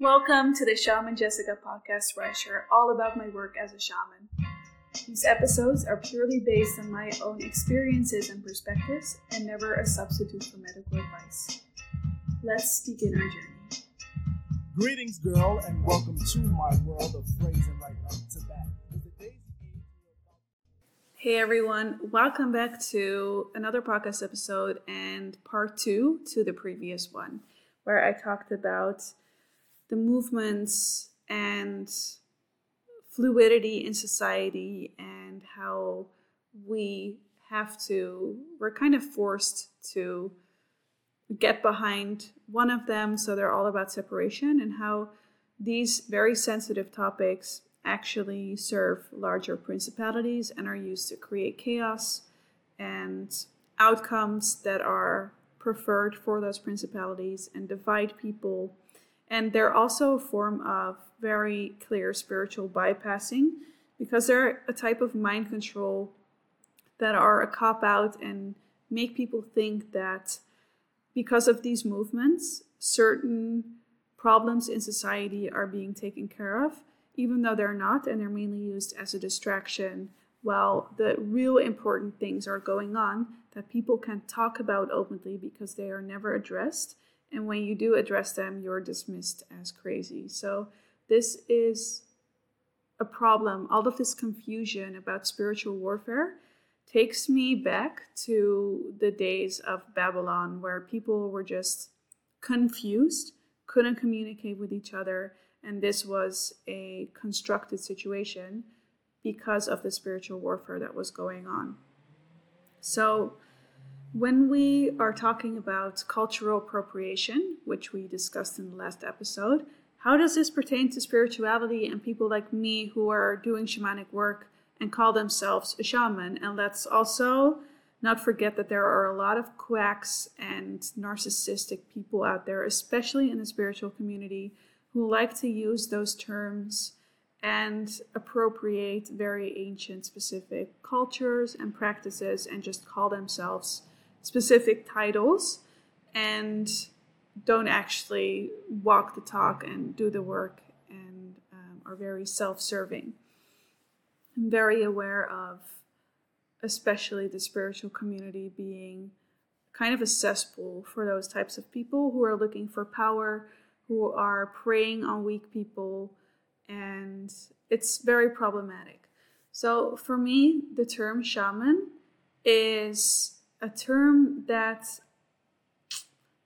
Welcome to the Shaman Jessica podcast, where I share all about my work as a shaman. These episodes are purely based on my own experiences and perspectives and never a substitute for medical advice. Let's begin our journey. Greetings, girl, and welcome to my world of phrasing right up to that. Hey everyone, welcome back to another podcast episode and part two to the previous one, where I talked about the movements and fluidity in society and how we have to, we're kind of forced to get behind one of them. So they're all about separation and how these very sensitive topics actually serve larger principalities and are used to create chaos and outcomes that are preferred for those principalities and divide people and they're also a form of very clear spiritual bypassing because they're a type of mind control that are a cop out and make people think that because of these movements, certain problems in society are being taken care of, even though they're not, and they're mainly used as a distraction while the real important things are going on that people can talk about openly because they are never addressed and when you do address them, you're dismissed as crazy. So, this is a problem. All of this confusion about spiritual warfare takes me back to the days of Babylon, where people were just confused, couldn't communicate with each other, and this was a constructed situation because of the spiritual warfare that was going on. So, when we are talking about cultural appropriation, which we discussed in the last episode, how does this pertain to spirituality and people like me who are doing shamanic work and call themselves a shaman? And let's also not forget that there are a lot of quacks and narcissistic people out there, especially in the spiritual community, who like to use those terms and appropriate very ancient specific cultures and practices and just call themselves specific titles and don't actually walk the talk and do the work and um, are very self serving. I'm very aware of, especially the spiritual community, being kind of a cesspool for those types of people who are looking for power, who are preying on weak people, and it's very problematic. So, for me, the term shaman is a term that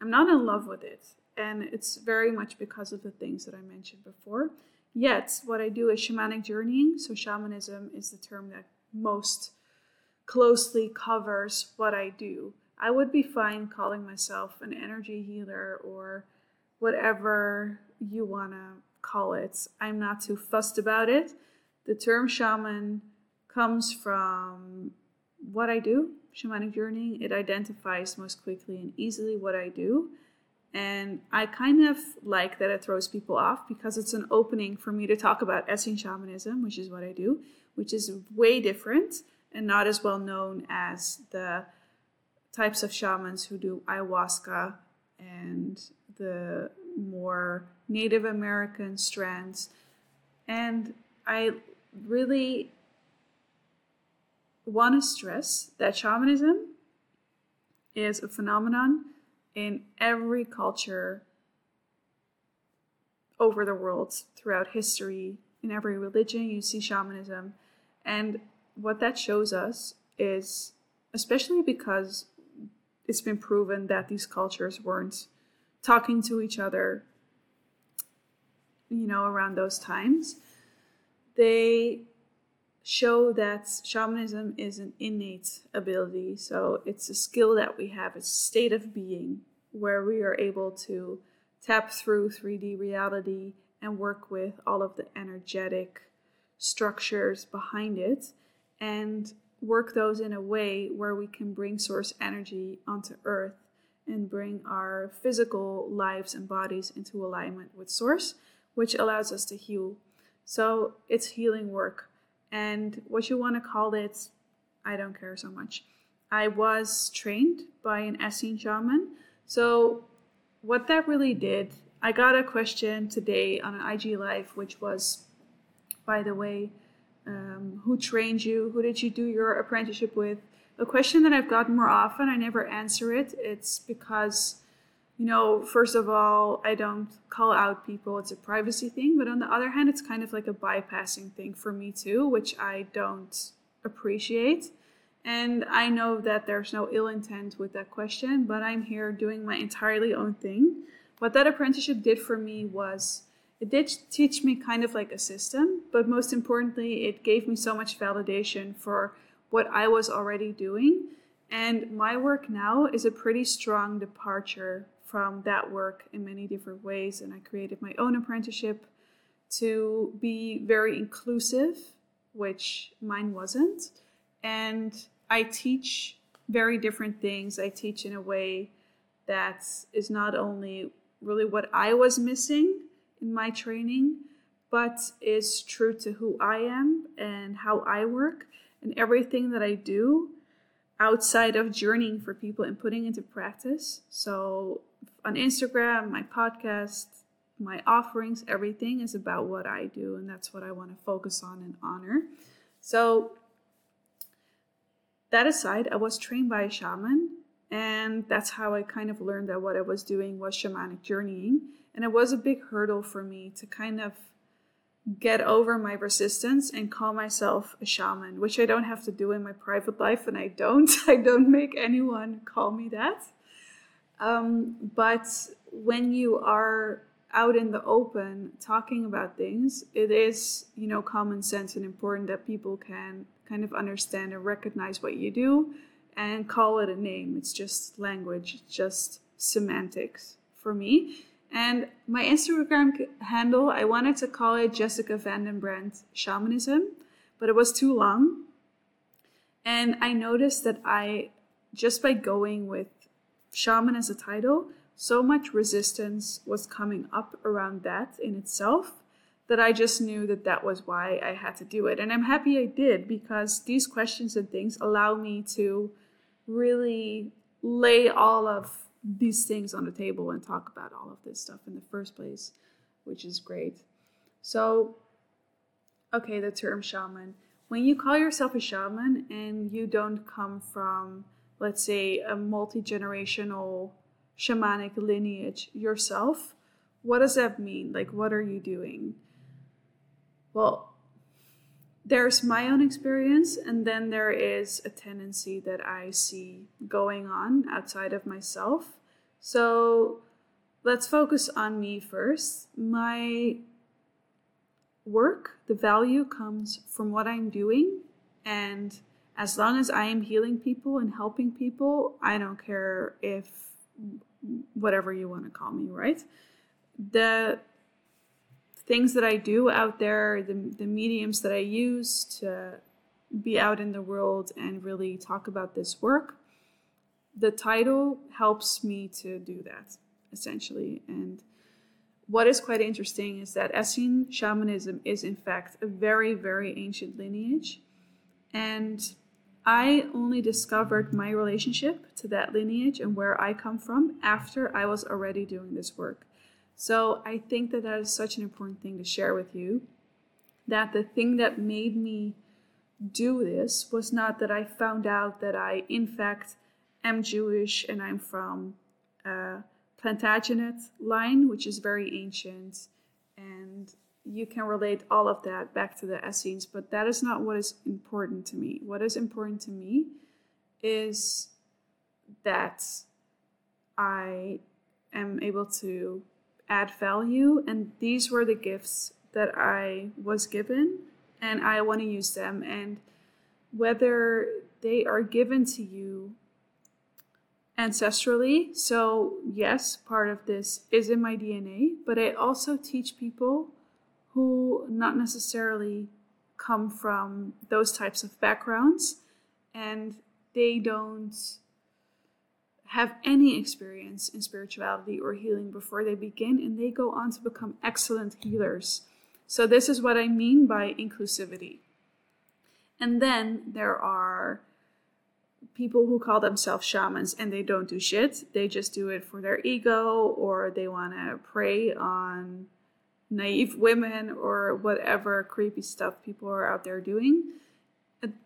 I'm not in love with it. And it's very much because of the things that I mentioned before. Yet, what I do is shamanic journeying. So, shamanism is the term that most closely covers what I do. I would be fine calling myself an energy healer or whatever you want to call it. I'm not too fussed about it. The term shaman comes from what I do, shamanic journeying, it identifies most quickly and easily what I do. And I kind of like that it throws people off because it's an opening for me to talk about Essene shamanism, which is what I do, which is way different and not as well known as the types of shamans who do ayahuasca and the more Native American strands. And I really want to stress that shamanism is a phenomenon in every culture over the world throughout history. In every religion, you see shamanism. And what that shows us is, especially because it's been proven that these cultures weren't talking to each other, you know, around those times, they show that shamanism is an innate ability. So it's a skill that we have, it's a state of being where we are able to tap through 3D reality and work with all of the energetic structures behind it and work those in a way where we can bring source energy onto earth and bring our physical lives and bodies into alignment with source which allows us to heal so it's healing work and what you want to call it, I don't care so much. I was trained by an Essene shaman. So, what that really did, I got a question today on an IG Live, which was, by the way, um, who trained you? Who did you do your apprenticeship with? A question that I've gotten more often. I never answer it. It's because, you know, first of all, I don't call out people. It's a privacy thing. But on the other hand, it's kind of like a bypassing thing for me too, which I don't appreciate. And I know that there's no ill intent with that question, but I'm here doing my entirely own thing. What that apprenticeship did for me was it did teach me kind of like a system, but most importantly, it gave me so much validation for what I was already doing. And my work now is a pretty strong departure from that work in many different ways. And I created my own apprenticeship to be very inclusive, which mine wasn't. And I teach very different things. I teach in a way that is not only really what I was missing in my training, but is true to who I am and how I work and everything that I do outside of journeying for people and putting into practice. So on Instagram, my podcast, my offerings, everything is about what I do, and that's what I want to focus on and honor. So that aside, I was trained by a shaman and that's how I kind of learned that what I was doing was shamanic journeying. And it was a big hurdle for me to kind of get over my resistance and call myself a shaman, which I don't have to do in my private life, and I don't. I don't make anyone call me that. Um, but when you are out in the open talking about things, it is, you know, common sense and important that people can kind of understand and recognize what you do and call it a name. It's just language, it's just semantics for me. And my Instagram handle, I wanted to call it Jessica Vandenbrand Shamanism, but it was too long. And I noticed that I, just by going with shaman as a title, so much resistance was coming up around that in itself that I just knew that that was why I had to do it. And I'm happy I did because these questions and things allow me to really lay all of these things on the table and talk about all of this stuff in the first place, which is great. So, okay, the term shaman. When you call yourself a shaman and you don't come from, let's say, a multi generational shamanic lineage yourself, what does that mean? Like, what are you doing? Well, there's my own experience, and then there is a tendency that I see going on outside of myself. So let's focus on me first. My work, the value comes from what I'm doing, and as long as I am healing people and helping people, I don't care if whatever you want to call me, right? The things that I do out there, the, the mediums that I use to be out in the world and really talk about this work, the title helps me to do that essentially. And what is quite interesting is that Essene shamanism is, in fact, a very, very ancient lineage. And I only discovered my relationship to that lineage and where I come from after I was already doing this work. So I think that that is such an important thing to share with you. That the thing that made me do this was not that I found out that I, in fact, am Jewish and I'm from a Plantagenet line, which is very ancient, and you can relate all of that back to the Essenes, but that is not what is important to me. What is important to me is that I am able to add value. And these were the gifts that I was given, and I want to use them. And whether they are given to you ancestrally, so yes, part of this is in my DNA, but I also teach people who not necessarily come from those types of backgrounds and they don't have any experience in spirituality or healing before they begin, and they go on to become excellent healers. So, this is what I mean by inclusivity. And then there are people who call themselves shamans and they don't do shit. They just do it for their ego or they want to prey on naive women or whatever creepy stuff people are out there doing.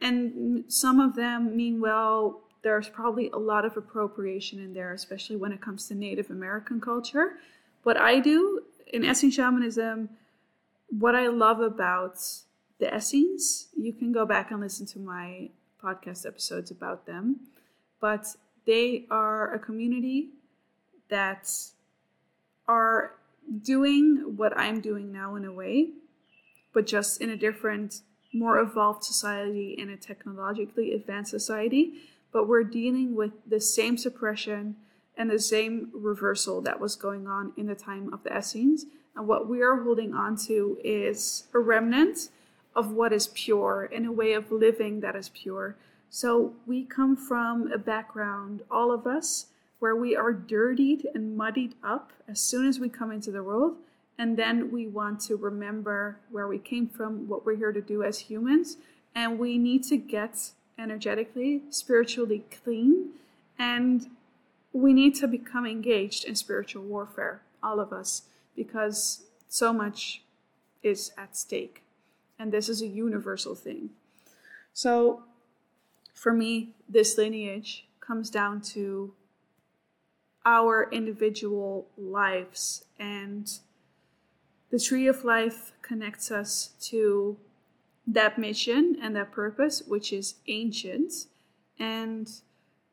And some of them mean well. There's probably a lot of appropriation in there, especially when it comes to Native American culture. What I do in Essene shamanism, what I love about the Essenes, you can go back and listen to my podcast episodes about them, but they are a community that are doing what I'm doing now in a way, but just in a different, more evolved society, in a technologically advanced society. But we're dealing with the same suppression and the same reversal that was going on in the time of the Essenes. And what we are holding on to is a remnant of what is pure in a way of living that is pure. So we come from a background, all of us, where we are dirtied and muddied up as soon as we come into the world. And then we want to remember where we came from, what we're here to do as humans. And we need to get energetically, spiritually clean. And we need to become engaged in spiritual warfare, all of us, because so much is at stake and this is a universal thing. So, for me, this lineage comes down to our individual lives, and the tree of life connects us to that mission and that purpose, which is ancient, and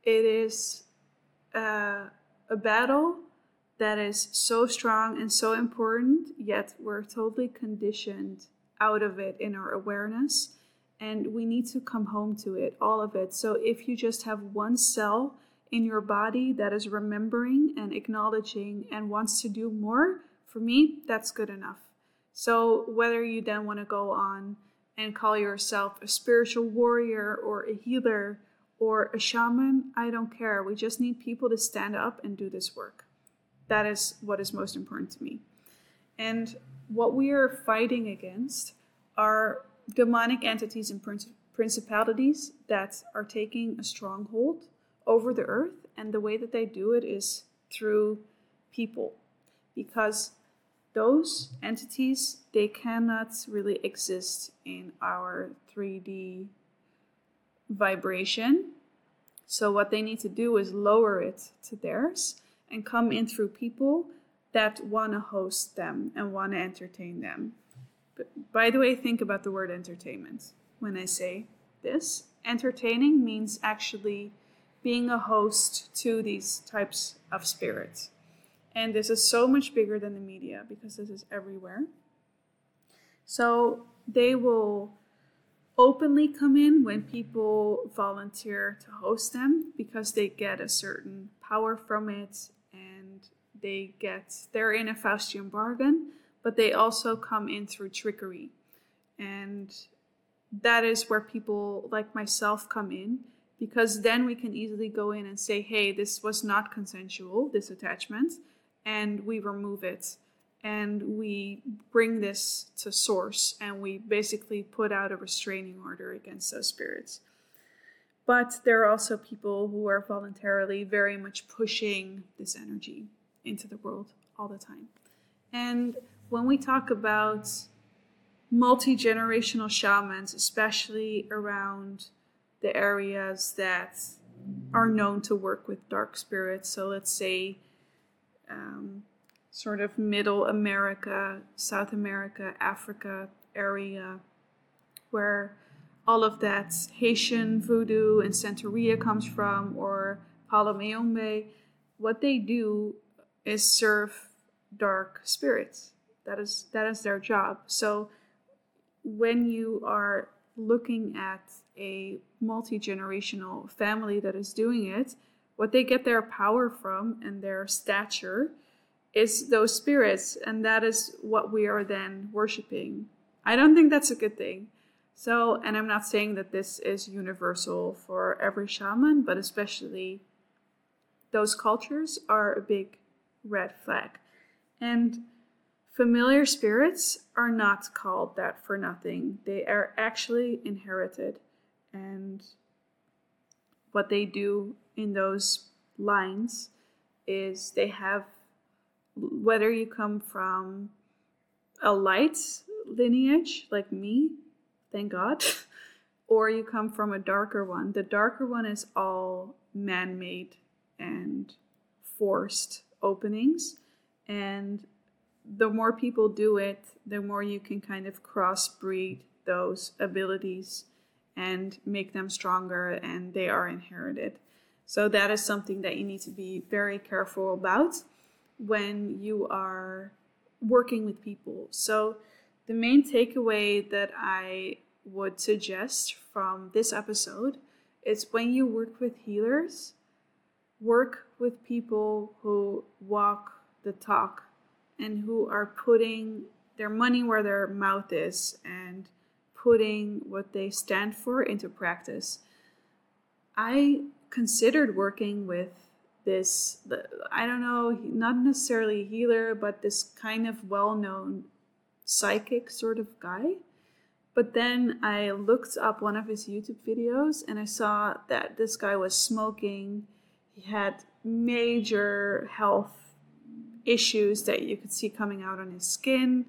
it is uh, a battle that is so strong and so important, yet we're totally conditioned out of it in our awareness. And we need to come home to it, all of it. So if you just have one cell in your body that is remembering and acknowledging and wants to do more, for me, that's good enough. So whether you then want to go on and call yourself a spiritual warrior or a healer or a shaman, I don't care. We just need people to stand up and do this work. That is what is most important to me. And what we are fighting against are demonic entities and principalities that are taking a stronghold over the earth. And the way that they do it is through people. Because those entities, they cannot really exist in our 3D vibration. So, what they need to do is lower it to theirs and come in through people that want to host them and want to entertain them. But by the way, think about the word entertainment when I say this. Entertaining means actually being a host to these types of spirits. And this is so much bigger than the media because this is everywhere. So they will openly come in when people volunteer to host them because they get a certain power from it and they get they're in a Faustian bargain, but they also come in through trickery. And that is where people like myself come in because then we can easily go in and say, hey, this was not consensual, this attachment, and we remove it. And we bring this to source and we basically put out a restraining order against those spirits. But there are also people who are voluntarily very much pushing this energy into the world all the time. And when we talk about multi generational shamans, especially around the areas that are known to work with dark spirits, so let's say um, sort of Middle America, South America, Africa area, where all of that Haitian voodoo and Santeria comes from, or Palo Mayombe, what they do is serve dark spirits. That is that is their job. So when you are looking at a multi-generational family that is doing it, what they get their power from and their stature is those spirits and that is what we are then worshiping. I don't think that's a good thing. So, and I'm not saying that this is universal for every shaman, but especially those cultures are a big red flag. And familiar spirits are not called that for nothing. They are actually inherited. And what they do in those lines is they have whether you come from a light lineage like me, thank God, or you come from a darker one. The darker one is all man made and forced openings. And the more people do it, the more you can kind of crossbreed those abilities and make them stronger, and they are inherited. So, that is something that you need to be very careful about when you are working with people. So, the main takeaway that I would suggest from this episode is when you work with healers, work with people who walk the talk and who are putting their money where their mouth is and putting what they stand for into practice. I considered working with this, I don't know, not necessarily healer, but this kind of well known psychic sort of guy. But then I looked up one of his YouTube videos and I saw that this guy was smoking. He had major health issues that you could see coming out on his skin.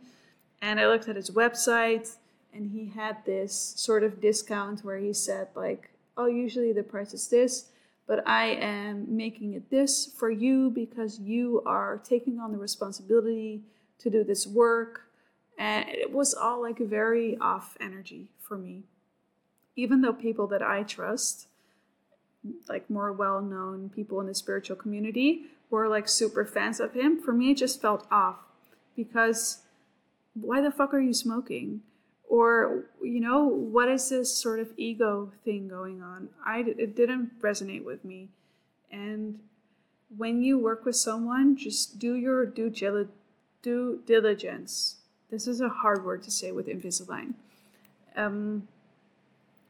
And I looked at his website and he had this sort of discount where he said, like, oh, usually the price is this, but I am making it this for you because you are taking on the responsibility to do this work and it was all like very off energy for me. Even though people that I trust, like more well known people in the spiritual community, were like super fans of him, for me it just felt off because why the fuck are you smoking? Or, you know, what is this sort of ego thing going on? I, it didn't resonate with me. And when you work with someone, just do your due, due diligence this is a hard word to say with Invisalign. Um,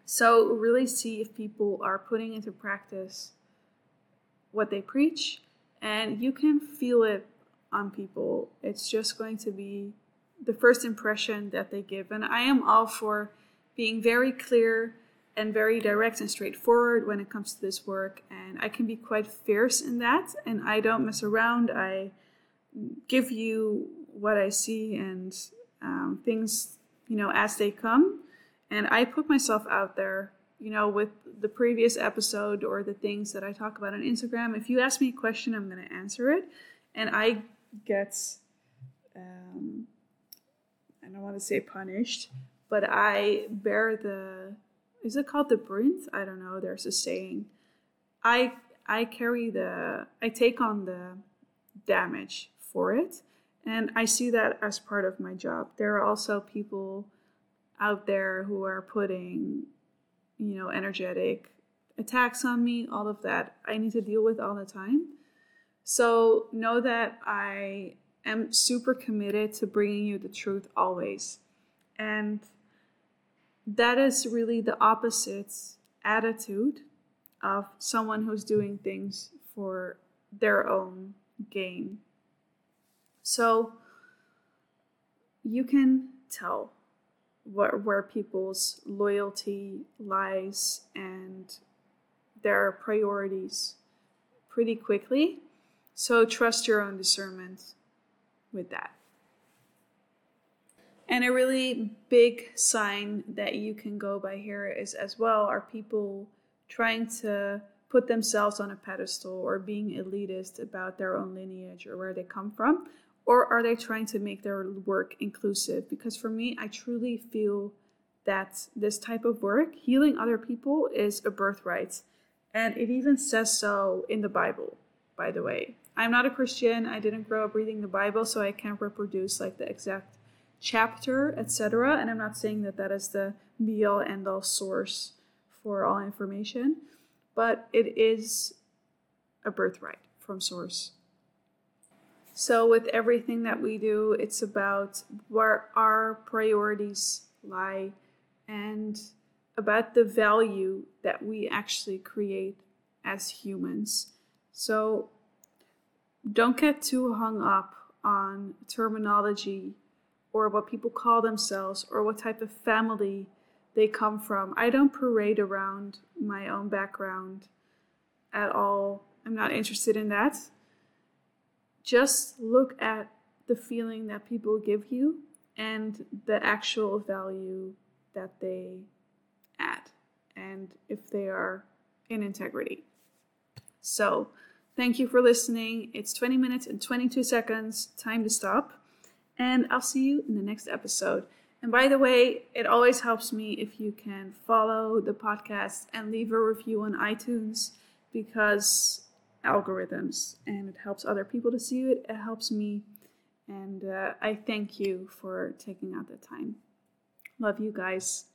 so, really see if people are putting into practice what they preach, and you can feel it on people. It's just going to be the first impression that they give. And I am all for being very clear and very direct and straightforward when it comes to this work. And I can be quite fierce in that, and I don't mess around. I give you what I see and um, things, you know, as they come. And I put myself out there, you know, with the previous episode or the things that I talk about on Instagram. If you ask me a question, I'm going to answer it. And I get, um, I don't want to say punished, but I bear the, is it called the brunt? I don't know. There's a saying. I I carry the, I take on the damage for it. And I see that as part of my job. There are also people out there who are putting, you know, energetic attacks on me, all of that I need to deal with all the time. So know that I am super committed to bringing you the truth always. And that is really the opposite attitude of someone who's doing things for their own gain so you can tell what, where people's loyalty lies and their priorities pretty quickly. So trust your own discernment with that. And a really big sign that you can go by here is as well are people trying to put themselves on a pedestal or being elitist about their own lineage or where they come from, or are they trying to make their work inclusive? Because for me, I truly feel that this type of work, healing other people, is a birthright. And it even says so in the Bible, by the way. I'm not a Christian. I didn't grow up reading the Bible, so I can't reproduce like the exact chapter, etc. And I'm not saying that that is the be all end all source for all information, but it is a birthright from source. So, with everything that we do, it's about where our priorities lie and about the value that we actually create as humans. So, don't get too hung up on terminology or what people call themselves or what type of family they come from. I don't parade around my own background at all. I'm not interested in that. Just look at the feeling that people give you and the actual value that they add and if they are in integrity. So, thank you for listening. It's 20 minutes and 22 seconds. Time to stop. And I'll see you in the next episode. And by the way, it always helps me if you can follow the podcast and leave a review on iTunes because algorithms and it helps other people to see it. It helps me. And uh, I thank you for taking out the time. Love you guys.